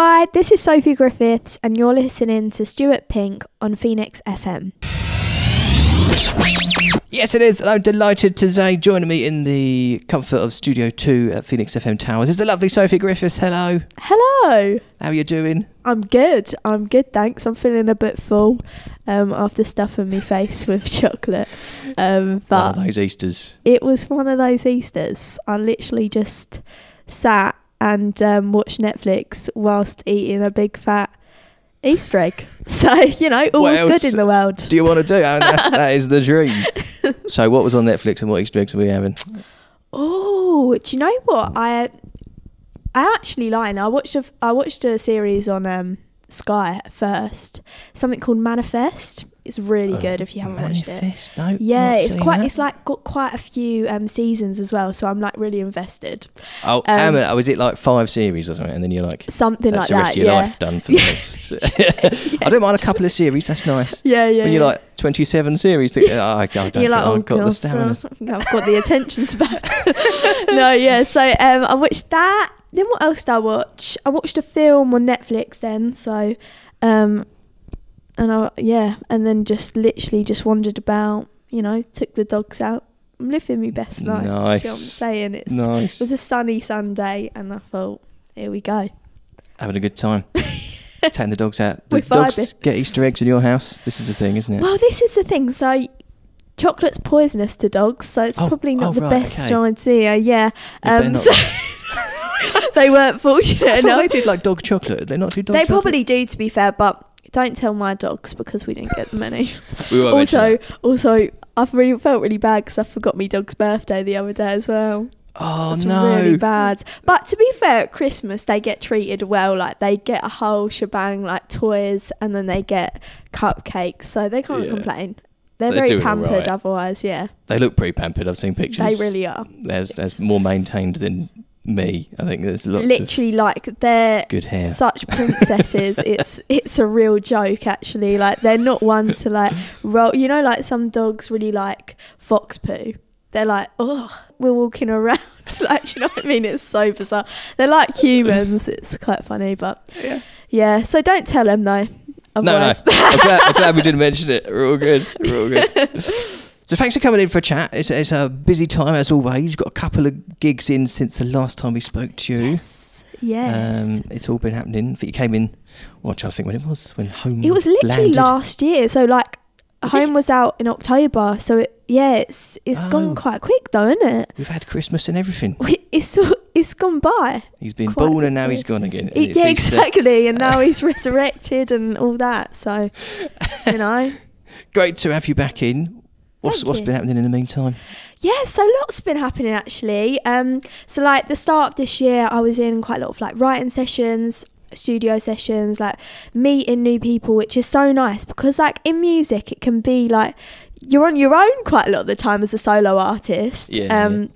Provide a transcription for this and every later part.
Hi, this is Sophie Griffiths, and you're listening to Stuart Pink on Phoenix FM. Yes, it is. And I'm delighted to say joining me in the comfort of Studio 2 at Phoenix FM Towers is the lovely Sophie Griffiths. Hello. Hello. How are you doing? I'm good. I'm good, thanks. I'm feeling a bit full um, after stuffing my face with chocolate. Um, but oh, those Easters. it was one of those Easters. I literally just sat and um, watched Netflix whilst eating a big fat Easter egg. So, you know, all's good in the world. Do you want to do? I mean, that's, that is the dream. So, what was on Netflix and what Easter eggs are we having? Oh, do you know what? I I actually lying. I watched a I watched a series on um Sky at first. Something called Manifest. It's really good if you haven't watched it. Oh, No. Yeah, it's quite. that. It's like got quite a few um seasons as well. So I'm like really invested. Oh, um, um, oh, is it like five series or something? And then you're like, Something that's like the rest that. of your yeah. life done for the next. I don't mind a couple of series. That's nice. Yeah, yeah. when you're yeah. like 27 series, to, oh, I, I don't You're like, oh, I've got the God, stamina. I've got the attention span. no, yeah. So um, I watched that. Then what else did I watch? I watched a film on Netflix. Then so, um, and I yeah, and then just literally just wandered about. You know, took the dogs out. I'm living my best life. See what I'm Nice. saying? It's Nice. it was a sunny Sunday, and I thought, here we go. Having a good time. Taking the dogs out. The dogs vibing. get Easter eggs in your house. This is the thing, isn't it? Well, this is the thing. So. Chocolate's poisonous to dogs, so it's Oh, probably not oh, the right, best okay. idea. Yeah, You um, so they weren't fortunate enough. they did like dog chocolate. They not do dog They chocolate. probably do, to be fair, but don't tell my dogs because we didn't get them any. We also, also, I've really felt really bad because I forgot my dog's birthday the other day as well. Oh it's no. really bad. But to be fair, at Christmas they get treated well. Like they get a whole shebang, like toys, and then they get cupcakes, so they can't Yeah. complain. They're, They're very pampered alright. otherwise. Yeah, They look pretty pampered. I've seen pictures. they really are. There's there's more maintained than me. I think there's lots of Literally, like they're good hair. such princesses. it's it's a real joke actually. Like they're not one to like roll. You know, like some dogs really like fox poo. They're like, oh, we're walking around. like, you know what I mean? It's so bizarre. They're like humans. It's quite funny, but Yeah. yeah. So don't tell them though. No, no. I'm, glad, I'm glad we didn't mention it. We're all good. We're all good. So thanks for coming in for a chat. It's, it's a busy time as always. You've got a couple of gigs in since the last time we spoke to you. yes, yes. Um, it's all been happening. I think you came in. Well, I'm trying to think when it was. When home. it was literally landed. last year. So like, Was home it? was out in October. So it, yeah, it's it's Oh. gone quite quick though, isn't it? We've had Christmas and everything. We- It's it's gone by. He's been Quite born and now he's gone again. He- yeah, exactly. And now he's resurrected and all that. So, you know. Great to have you back in. What's what's been happening in the meantime? Yeah, so lots been happening actually. Um, so like the start of this year, I was in quite a lot of like writing sessions, studio sessions, like meeting new people, which is so nice because like in music, it can be like you're on your own quite a lot of the time as a solo artist. Yeah, Um,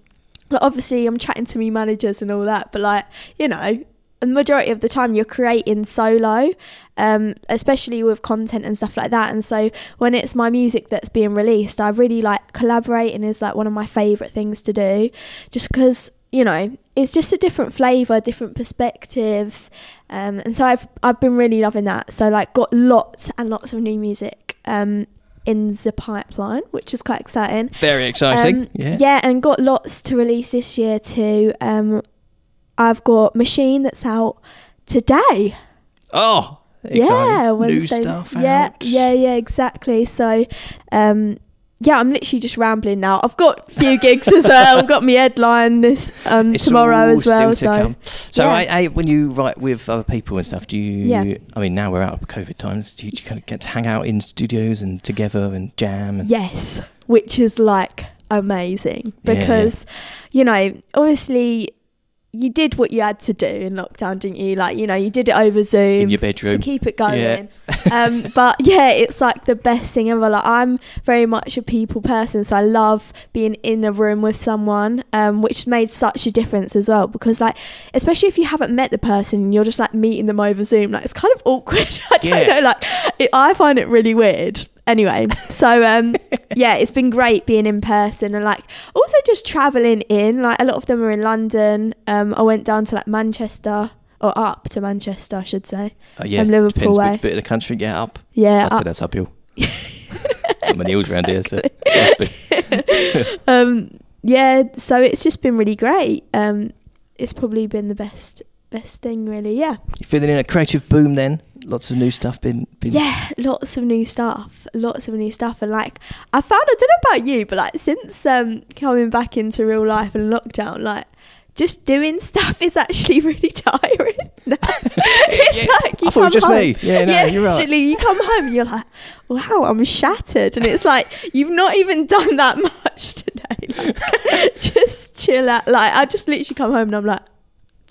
like obviously, I'm chatting to me managers and all that, but like you know, the majority of the time you're creating solo, um, especially with content and stuff like that. And so when it's my music that's being released, I really like collaborating is like one of my favourite things to do, just because you know it's just a different flavour, different perspective, um, and so I've I've been really loving that. So like got lots and lots of new music. Um, in the pipeline, which is quite exciting. Very exciting. Um, yeah. and got lots to release this year too. Um, I've got Machine that's out today. Oh, Yeah, New Wednesday. stuff yeah, out. yeah, yeah, exactly. So, um, yeah, I'm literally just rambling now. I've got a few gigs as well. I've got my headline this um, tomorrow as well. So. So, yeah. I, I, when you write with other people and stuff, do you? Yeah. I mean, now we're out of COVID times. Do you, do you kind of get to hang out in studios and together and jam? And, yes, which is like amazing Yeah, yeah. because, you know, obviously. You did what you had to do in lockdown, didn't you? Like, you know, you did it over Zoom. in your to keep it going. Yeah. um, but yeah, it's like the best thing ever. Like I'm very much a people person, so I love being in a room with someone, um, which made such a difference as well. Because like, especially if you haven't met the person, you're just like meeting them over Zoom. Like it's kind of awkward. I don't Yeah. know. Like it, I find it really weird. Anyway, so um, yeah, it's been great being in person and like also just traveling in. Like a lot of them are in London. Um, I went down to like Manchester or up to Manchester, I should say. Uh, yeah, From Liverpool depends way. bit of the country get up. Yeah, I'd say up. that's uphill. Not many hills around here, so um, yeah. So it's just been really great. Um, it's probably been the best best thing, really. Yeah. You feeling in a creative boom then? Lots of new stuff been. been Yeah, lots of new stuff, lots of new stuff, and like I found, I don't know about you, but like since um coming back into real life and lockdown, like just doing stuff is actually really tiring. it's Yeah. like you I thought it was just home, me. Yeah, no, you're right. Actually, you come home and you're like, wow, I'm shattered, and it's like you've not even done that much today. Like, just chill out. Like I just literally come home and I'm like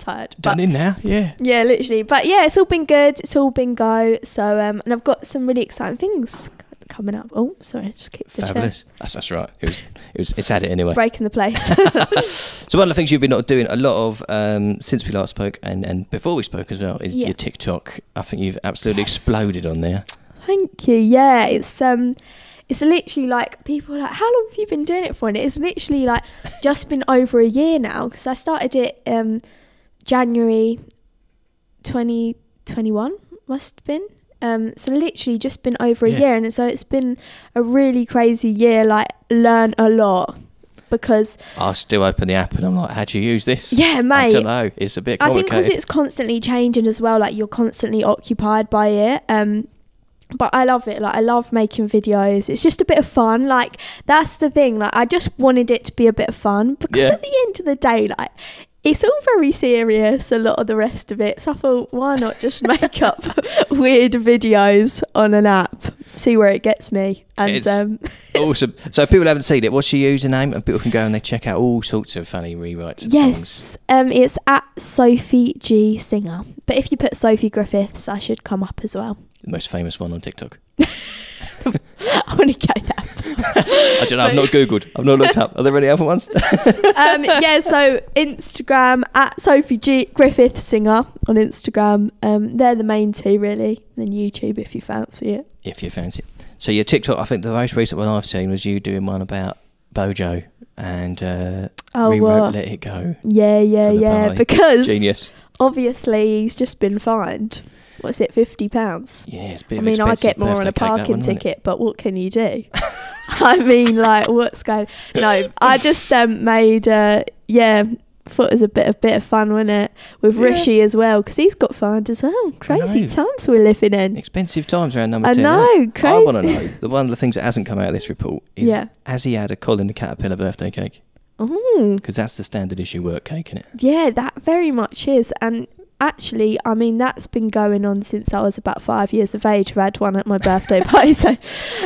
tired. But Done in now, yeah. yeah, literally. But yeah, it's all been good. It's all been go. So um, and I've got some really exciting things coming up. Oh, sorry, I just keep the Fabulous. That's that's right. It was it was it's at it anyway. breaking the place. So one of the things you've been not doing a lot of um, since we last spoke and, and before we spoke as well is Yeah. your TikTok. I think you've absolutely Yes. exploded on there. Thank you. Yeah, it's um, it's literally like people are like, how long have you been doing it for? And it's literally like just been over a year now because I started it um, January, twenty twenty one must have been. Um, so literally just been over a Yeah. year, and so it's been a really crazy year. Like learn a lot because I still open the app and I'm like, how do you use this? yeah, mate. I don't know. It's a bit I think because it's constantly changing as well. Like you're constantly occupied by it. Um, but I love it. Like I love making videos. It's just a bit of fun. Like that's the thing. Like I just wanted it to be a bit of fun because Yeah. at the end of the day, like it's all very serious. A lot of the rest of it. So I thought, why not just make up weird videos on an app, see where it gets me, and It's um, awesome. So if people haven't seen it, what's your username? And people can go and they check out all sorts of funny rewrites. Yes, um, it's at Sophie G Singer. But if you put Sophie Griffiths, I should come up as well. The most famous one on TikTok. I want to go that. I don't know. I've not googled. I've not looked up. Are there any other ones? Um, yeah, so Instagram at Sophie G Griffith Singer on Instagram. Um, they're the main two really. And then YouTube if you fancy it. if you fancy it. So your TikTok, I think the most recent one I've seen was you doing one about Bojo and uh, Oh, rewrote well, Let It Go. yeah, yeah, yeah. Because Genius. obviously he's just been fined. What's it, fifty pounds? Yeah, it's a bit I mean, I get more on a parking one, ticket, but what can you do? I mean, like, what's going? No, I just um, made, uh, yeah, thought it was a bit a bit of fun, wasn't it, with Yeah. Rishi as well, because he's got fined as well. Crazy times we're living in. Expensive times around number I 10. know, innit? crazy. I want to know. The one of the things that hasn't come out of this report is Yeah. has he had a Colin the Caterpillar birthday cake? Because that's the standard issue work cake, isn't it? yeah, that very much is, and. Actually, I mean that's been going on since I was about five years of age. I've had one at my birthday party, so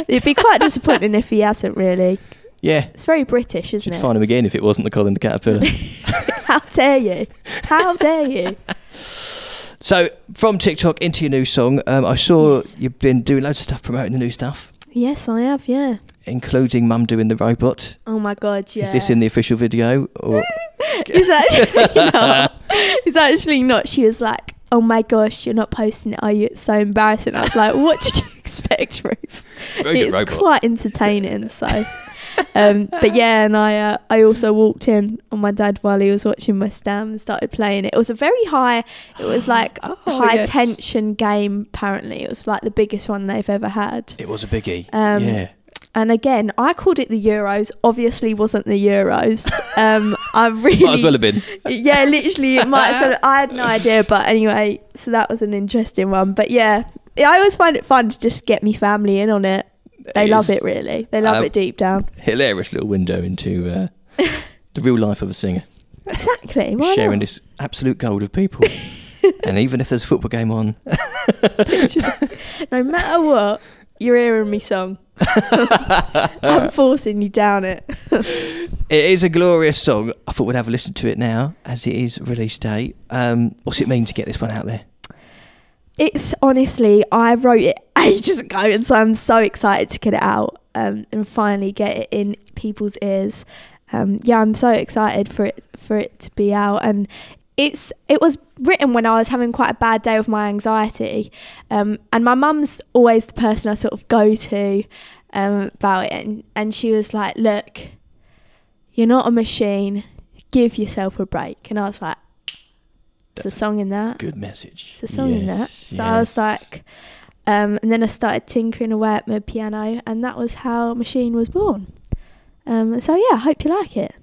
it'd be quite disappointing if he hasn't. Really, Yeah. it's very British, isn't Should it? find him again if it wasn't the Colin the Caterpillar. How dare you? How dare you? so from TikTok into your new song, um, I saw Yes. you've been doing loads of stuff promoting the new stuff, Yes, I have. Yeah. including Mum doing the robot. Oh my god. Yeah. Is this in the official video? Or actually not. It's actually not. She was like, "Oh my gosh, you're not posting it, are you? It's so embarrassing." I was like, "What did you expect, Ruth?" it's a very good it's robot. quite entertaining. So, um, but yeah, and I uh, I also walked in on my dad while he was watching West Ham and started playing it. It was a very high. It was like Oh, high yes. tension game. Apparently, it was like the biggest one they've ever had. It was a biggie. Um, yeah. And again, I called it the Euros. Obviously, wasn't the Euros. Um, I really, Might as well have been. yeah, literally, it might. So I had no idea, but anyway, so that was an interesting one. But yeah, I always find it fun to just get me family in on it. They It love it, really. They love Um, it deep down. Hilarious little window into uh, the real life of a singer. Exactly. Sharing not? this absolute gold of people. and even if there's a football game on, No matter what, you're hearing me song. I'm forcing you down it. it is a glorious song. I thought we'd have a listen to it now, as it is release date. Um, what's it mean to get this one out there? It's honestly, I wrote it ages ago, and so I'm so excited to get it out um, and finally get it in people's ears. Um, yeah, I'm so excited for it for it to be out, and it's it was written when I was having quite a bad day with my anxiety, um, and my mum's always the person I sort of go to um, about it, and, and she was like, "Look, you're not a machine. Give yourself a break," and I was like. It's a song in that. Good message. It's a song in that. Yes, So I was like, um, and then I started tinkering away at my piano, and that was how Machine was born. Um, so yeah, I hope you like it.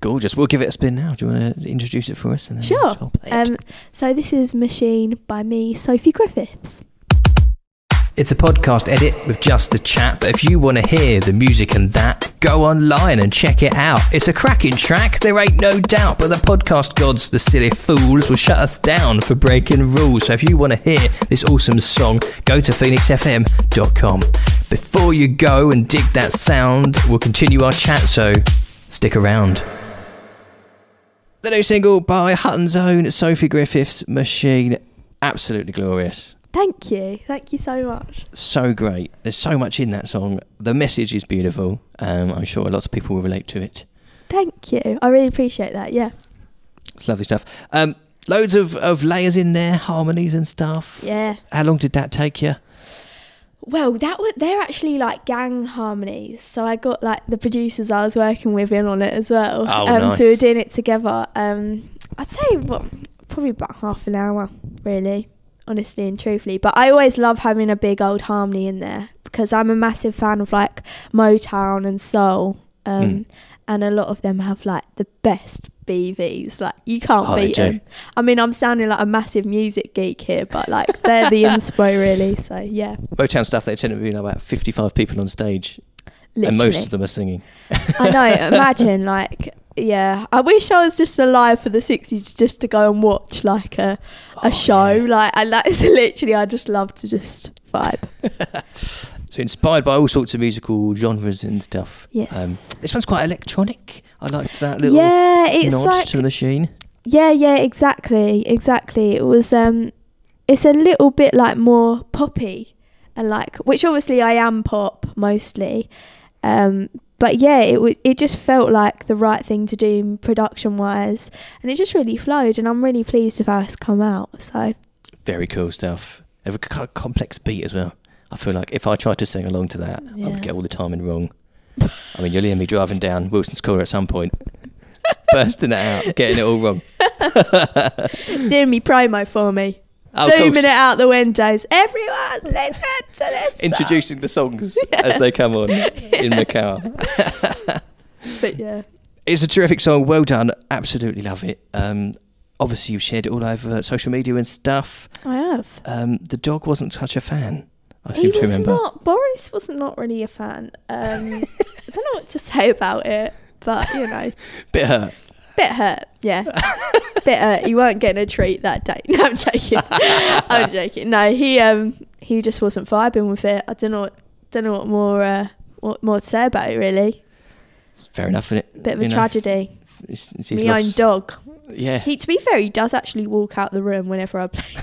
Gorgeous. We'll give it a spin now. Do you want to introduce it for us? And then Sure. I'll play it? Um, so this is Machine by me, Sophie Griffiths. It's a podcast edit with just the chat, but if you want to hear the music and that, go online and check it out. It's a cracking track, there ain't no doubt, but the podcast gods, the silly fools, will shut us down for breaking rules. So if you want to hear this awesome song, go to phoenixfm.com. Before you go and dig that sound, we'll continue our chat, so stick around. The new single by Hutton's own Sophie Griffiths, Machine. Absolutely glorious Thank you, thank you so much. so great. There's so much in that song. The message is beautiful. Um, I'm sure lots of people will relate to it. Thank you. I really appreciate that. Yeah, It's lovely stuff. Um, loads of, of layers in there, harmonies and stuff. yeah. How long did that take you? Well, that was they're actually like gang harmonies. So I got like the producers I was working with in on it as well. Oh, um, nice. So we're doing it together. Um, I'd say what probably about half an hour, really, honestly and truthfully. But I always love having a big old harmony in there because I'm a massive fan of like Motown and soul. Um, Mm. And a lot of them have like the best BVs. Like you can't Oh, beat them. I mean, I'm sounding like a massive music geek here, but like they're the inspo really. So yeah. Motown stuff, they tend to be about 55 people on stage, Literally. and most of them are singing. I know. Imagine, like, yeah. I wish I was just alive for the '60s, just to go and watch like a a Oh, show. yeah. Like, and that's literally, I just love to just vibe. So inspired by all sorts of musical genres and stuff. Yes. Um, this one's quite electronic. I liked that little yeah, it's nod like to the machine. yeah, yeah, exactly, exactly. It was um, it's a little bit like more poppy, and like which obviously I am pop mostly, um. But yeah, it would. It just felt like the right thing to do production wise, and it just really flowed. And I'm really pleased with how it's come out. So Very cool stuff. Have a complex beat as well. I feel like if I tried to sing along to that, I would get all the timing wrong. I mean, you'll hear me driving down Wilson's Corner at some point, bursting it out, getting it all wrong. doing me promo for me. Oh, of Booming it out the windows. Everyone, let's head to this. song. Introducing the songs as they come on in the car. But yeah. It's a terrific song. Well done. Absolutely love it. Um, obviously, you've shared it all over social media and stuff. I have. Um, the dog wasn't such a fan. I He seem to was remember. not. Boris was not really a fan. Um, I don't know what to say about it, but you know, Bit hurt. bit hurt. Yeah, bit hurt. He weren't getting a treat that day. No, I'm joking. I'm joking. No, he um he just wasn't vibing with it. I don't know. What, don't know what more uh, what more to say about it. Really, It's fair enough, is it? bit of a tragedy. It's, it's his My own dog. Yeah. He, to be fair, he does actually walk out the room whenever I play.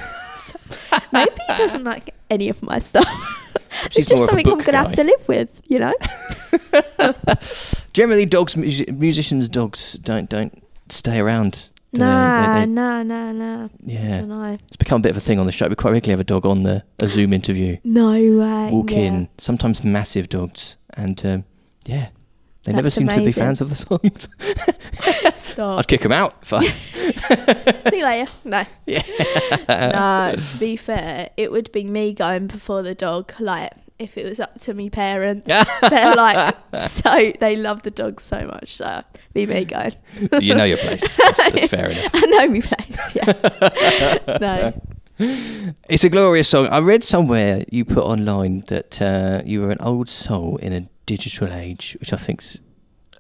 Maybe he doesn't like any of my stuff. She's it's just more of a something I'm gonna have to live with, you know. Generally, dogs, mus- musicians, dogs don't don't stay around. do they? They- Nah, they- nah, nah, nah. yeah, No, it's become a bit of a thing on the show. We quite regularly have a dog on the a Zoom interview. no way. Walk yeah. in, sometimes massive dogs, and um, yeah, they never That's seem to be fans of the songs. Stop. I'd kick them out if I. See you later. No. Yeah. no, to be fair, it would be me going before the dog. Like, if it was up to me parents, they're like, so they love the dog so much. So, be me going. you know your place. That's, that's fair enough. I know me place. Yeah. no. It's a glorious song. I read somewhere you put online that uh, you were an old soul in a digital age, which I think's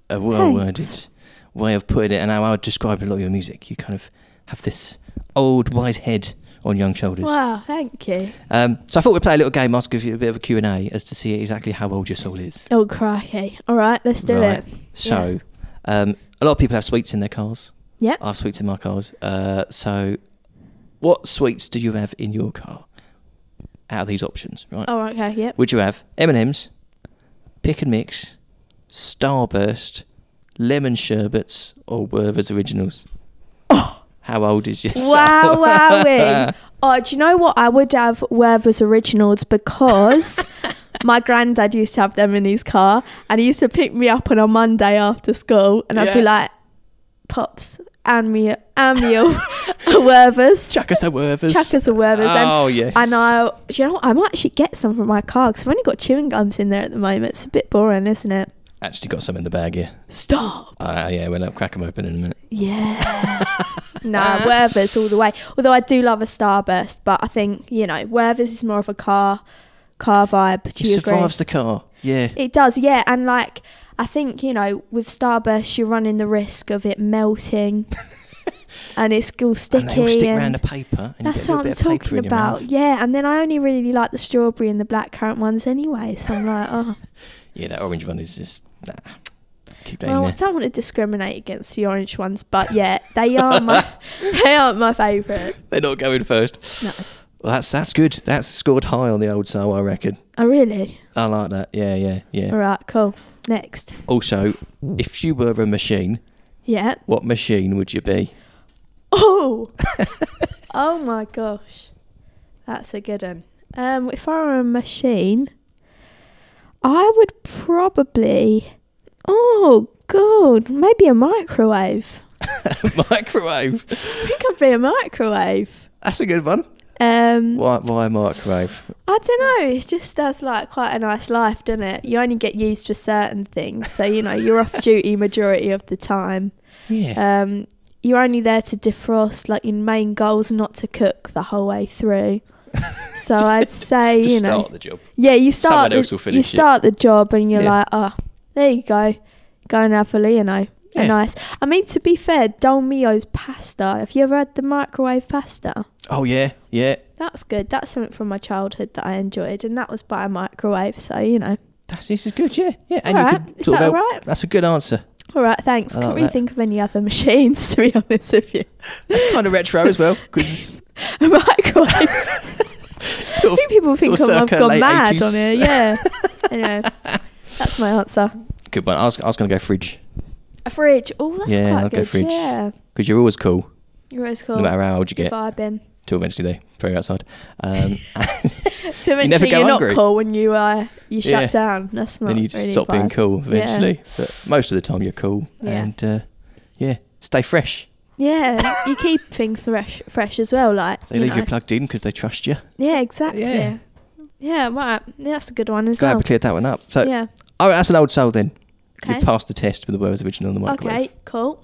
a well worded way of putting it. And how I would describe a lot of your music. You kind of have this old wise head on young shoulders. Wow. Thank you. Um, so I thought we'd play a little game. I'll give you a bit of a Q&A as to see exactly how old your soul is. Oh, crikey. All right, let's do Right. it. So um, a lot of people have sweets in their cars. Yep. I have sweets in my cars. Uh, so what sweets do you have in your car out of these options, right? Oh, okay. Yep. Would you have M&M's, Pick and Mix, Starburst, Lemon Sherbets, or Werther's Originals? Oh. How old is your? Wow, wowie. Oh, do you know what? I would have Werther's Originals because my granddad used to have them in his car and he used to pick me up on a Monday after school and I'd be like, Pops, and me and me a, a Werther's. Chuck us a Werther's. Chuck us a Werther's. and Oh yes. And I, do you know what? I might actually get some from my car because I've only got chewing gums in there at the moment. It's a bit boring, isn't it? actually got some in the bag here. Stop. Uh, yeah, we'll uh, crack them open in a minute. Yeah. nah, Werther's all the way. Although I do love a Starburst, but I think you know Werther's is more of a car, car vibe. Do It you agree? survives the car. Yeah. It does, yeah. And like, I think you know, with Starburst, you're running the risk of it melting, and it's all sticky. and stick and- around the paper. And That's a what I'm bit of paper talking about. Yeah, and then I only really like the strawberry and the blackcurrant ones anyway. So I'm like, oh, Yeah, that orange one is just nah. Keep that well, I don't want to discriminate against the orange ones, but yeah, they are my they aren't my favourite. They're not going first. No. Well, that's that's good. That's scored high on the old soul, I reckon. Oh really? I like that. Yeah, yeah, yeah. All right, cool. Next, Also, if you were a machine, yeah. what machine would you be? Oh, oh my gosh, that's a good one. Um, if I were a machine, I would probably. Oh God, maybe a microwave. microwave. I think I'd be a microwave. That's a good one. Um, Why, why microwave? I don't know. It just does like quite a nice life, doesn't it? You only get used to certain things, so you know you're off duty majority of the time. Yeah. Um, you're only there to defrost. Like your main goal's not to cook the whole way through. So I'd say you know, start the job. yeah, you start Someone the, else will you finish it. start the job, and you're Yeah. like, oh, there you go, go and have you. A Yeah. nice. I mean, to be fair, Dolmio's pasta. Have you ever had the microwave pasta? Oh yeah, yeah. That's good. That's something from my childhood that I enjoyed, and that was by a microwave. So you know. That's this is good. Yeah, yeah. And All you right. could Is that of all right? That's a good answer. All right. Thanks. I Can't like really that. think of any other machines to be honest with you. That's kind of retro as well, because A microwave. sort I think people think sort of I've gone mad 80s. on here. Yeah. anyway, that's my answer. good one. I was, I was going to go fridge A fridge. Oh, that's Yeah, quite I'll go good. fridge. Yeah. because you're always cool, You're always cool. no matter how old you get. Vibing. Till eventually they throw you outside. Um, So eventually never go you're hungry. not cool when you uh you shut Yeah. down. That's not then you just really stop being vibe. cool Yeah. eventually. But most of the time you're cool, Yeah. and uh, yeah, stay fresh. Yeah, you keep things fresh, fresh as well. Like They you leave know. you plugged in because they trust you. Yeah, exactly. Yeah. Yeah, right. Yeah, that's a good one as Glad well. we cleared that one up. So, yeah. oh, that's an old soul then. Okay. You've passed the test with the words original on the microwave. Okay. Cool.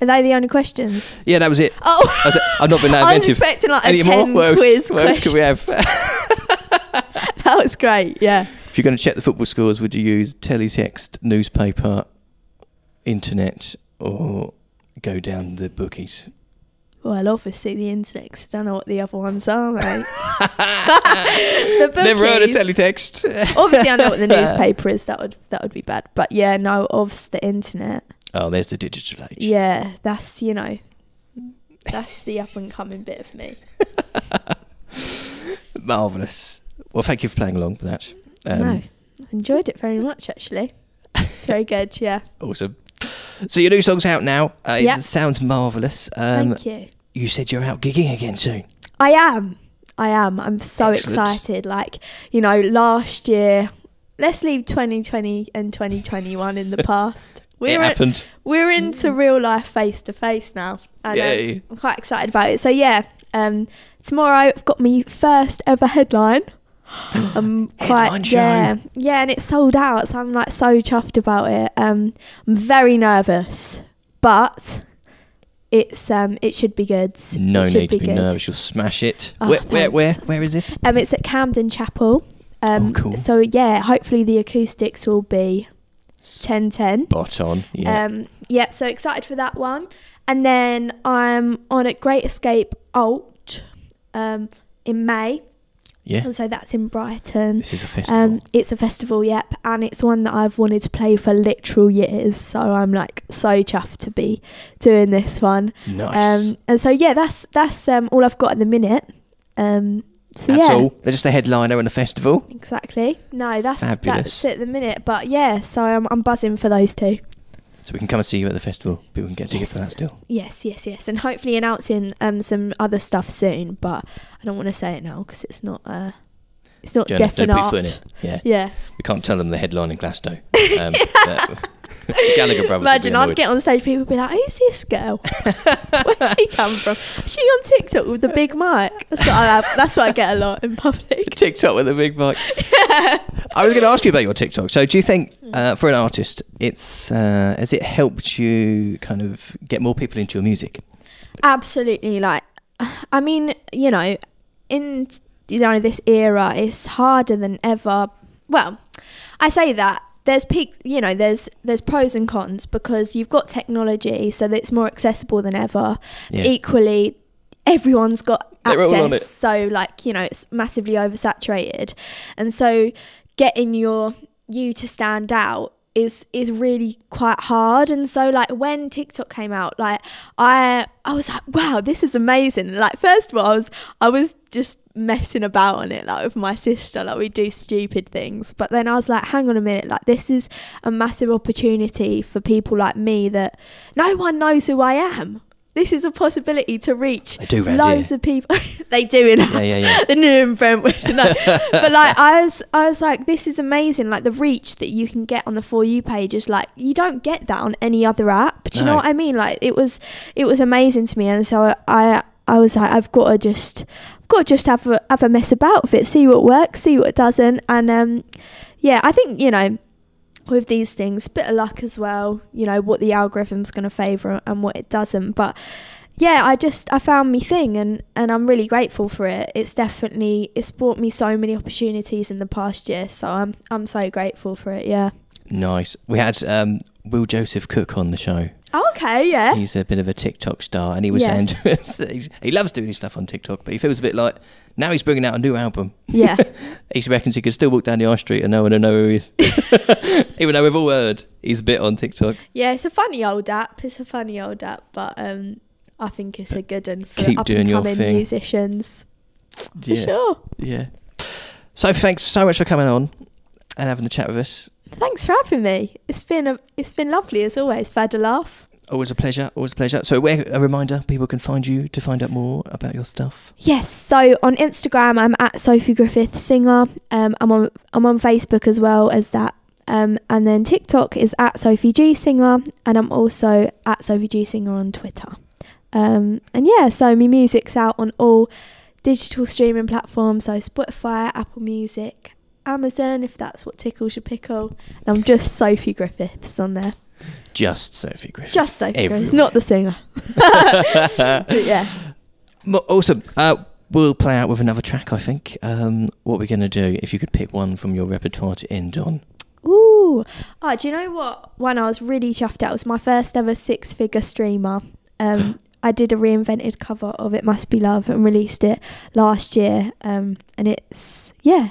Are they the only questions? Yeah, that was it. Oh, was, I've not been that I was expecting like a anymore. ten else, quiz what else could we have? that was great. Yeah. if you're going to check the football scores, would you use teletext, newspaper, internet, or go down the bookies? Well, obviously the internet. I don't know what the other ones are, mate. the bookies. Never heard of teletext. Obviously, I know what the newspaper is. That would that would be bad. But yeah, no, obviously the internet. oh, there's the digital age. Yeah, that's you know, that's the up and coming bit of me. Marvellous. Well, thank you for playing along with that. Um, no, I enjoyed it very much actually. It's very good. Yeah. Awesome. So your new song's out now. Uh, Yep. It sounds marvellous. Um, Thank you. You said you're out gigging again soon. I am. I am. I'm so Excellent. excited. Like, you know, last year, let's leave 2020 and 2021 in the past. it We're, happened. we're into real life face to face now. And um, Yay. I'm quite excited about it. So, yeah, um, tomorrow I've got my first ever headline. I'm quite yeah yeah, and it's sold out, so I'm like so chuffed about it. Um, I'm very nervous, but it's um it should be good. No it need to be good. nervous. You'll smash it. Oh, where, where, where, where is this? Um, it's at Camden Chapel. Um, Oh, cool. So yeah, hopefully the acoustics will be 10-10. Bot on. Yeah. Um, yeah, so excited for that one. And then I'm on at Great Escape Alt um, in May. Yeah. And so that's in Brighton. This is a festival. Um, it's a festival, yep, and it's one that I've wanted to play for literal years. So I'm like so chuffed to be doing this one. nice. Um, and so yeah, that's that's um, all I've got at the minute. Um, so That's yeah, all. They're just a headliner on the festival. exactly. No, that's Fabulous. that's it at the minute. But yeah, so I'm I'm buzzing for those two. So we can come and see you at the festival. People can get tickets for that still. Yes, yes, yes, and hopefully announcing um some other stuff soon. But I don't want to say it now because it's not uh it's not definite. put your foot in it. Yeah. Yeah, We can't tell them the headline in Glasgow. Um, Gallagher brothers. Imagine I'd get on stage, people would be like, "Who's this girl? Where's she come from? Is she on TikTok with the big mic?" That's what I have. That's what I get a lot in public. TikTok with a big mic. I was going to ask you about your TikTok. So, do you think, uh, for an artist, it's uh, has it helped you kind of get more people into your music? Absolutely. Like, I mean, you know, in you know this era, it's harder than ever. Well, I say that there's peak. You know, there's there's pros and cons because you've got technology, so that it's more accessible than ever. Yeah. Equally, everyone's got They're all on access, so like you know, it's massively oversaturated, and so getting your you to stand out is is really quite hard. And so like when TikTok came out like I I was like wow this is amazing. Like first of all I was I was just messing about on it like with my sister like we do stupid things. But then I was like hang on a minute like this is a massive opportunity for people like me that no one knows who I am this is a possibility to reach They do loads of people they do in Yeah, yeah, yeah. the new in Brentwood. No. but like I was, I was like, this is amazing. Like the reach that you can get on the for you page is like you don't get that on any other app. Do you know what I mean? Like it was, it was amazing to me, and so I, I was like, I've got to just, I've got to just have a have a mess about with it, see what works, see what doesn't, and um, yeah, I think you know. With these things, bit of luck as well. You know what the algorithm's going to favour and what it doesn't. But yeah i just i found me thing and and i'm really grateful for it it's definitely it's brought me so many opportunities in the past year so i'm i'm so grateful for it yeah Nice. We had um, Will Joseph Cook on the show. Oh, okay yeah He's a bit of a TikTok star, and he was Yeah. saying to us that he loves doing his stuff on TikTok, but he feels a bit like now he's bringing out a new album. yeah He reckons he could still walk down the high street and no one will know who he is. Even though we've all heard he's a bit on TikTok. yeah it's a funny old app it's a funny old app but um i think it's a good one for Keep up doing and your coming thing. musicians for sure Yeah. So thanks so much for coming on and having a chat with us. Thanks for having me it's been a it's been lovely as always I've had a laugh Always a pleasure. Always a pleasure. So, where a reminder: people can find you to find out more about your stuff. Yes, so on Instagram I'm at Sophie Griffith Singer. Um, I'm on I'm on Facebook as well as that. Um, and then TikTok is at Sophie G Singer, and I'm also at Sophie G Singer on Twitter. Um, and yeah, so my music's out on all digital streaming platforms, so Spotify, Apple Music, Amazon, if that's what tickles your pickle. And I'm just Sophie Griffiths on there, Just Sophie Griffiths. just Sophie Griffiths, not the singer. But yeah. Awesome. Uh, we'll play out with another track. I think. Um, what we're gonna do? If you could pick one from your repertoire to end on. Ooh. Oh, do you know what? One I was really chuffed at was my first ever six figure streamer. Um, I did a reinvented cover of It Must Be Love and released it last year. Um, and it's, yeah,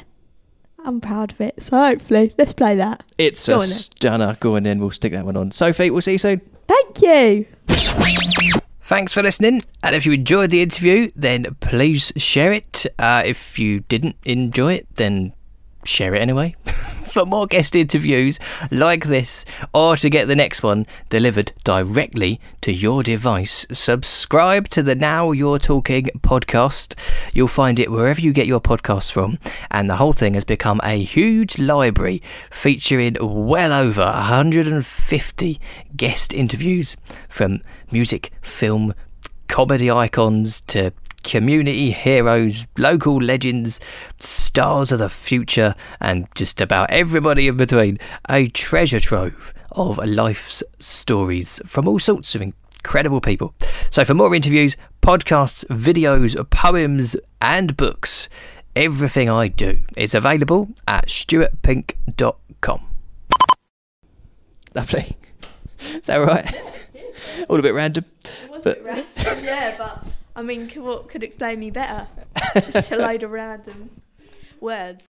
I'm proud of it. So hopefully, let's play that. It's Go a on then. stunner. Go on then. We'll stick that one on. Sophie, we'll see you soon. Thank you. Thanks for listening. And if you enjoyed the interview, then please share it. Uh, if you didn't enjoy it, then share it anyway. for more guest interviews like this, or to get the next one delivered directly to your device, subscribe to the Now You're Talking podcast. You'll find it wherever you get your podcasts from. And the whole thing has become a huge library featuring well over 150 guest interviews from music, film, comedy icons to community heroes, local legends, stars of the future, and just about everybody in between. A treasure trove of life's stories from all sorts of incredible people. So, for more interviews, podcasts, videos, poems, and books, everything I do is available at stuartpink.com. Lovely. Is that right? All a bit random. It was But- a bit random, yeah, but I mean, what could explain me better? Just a load of random words.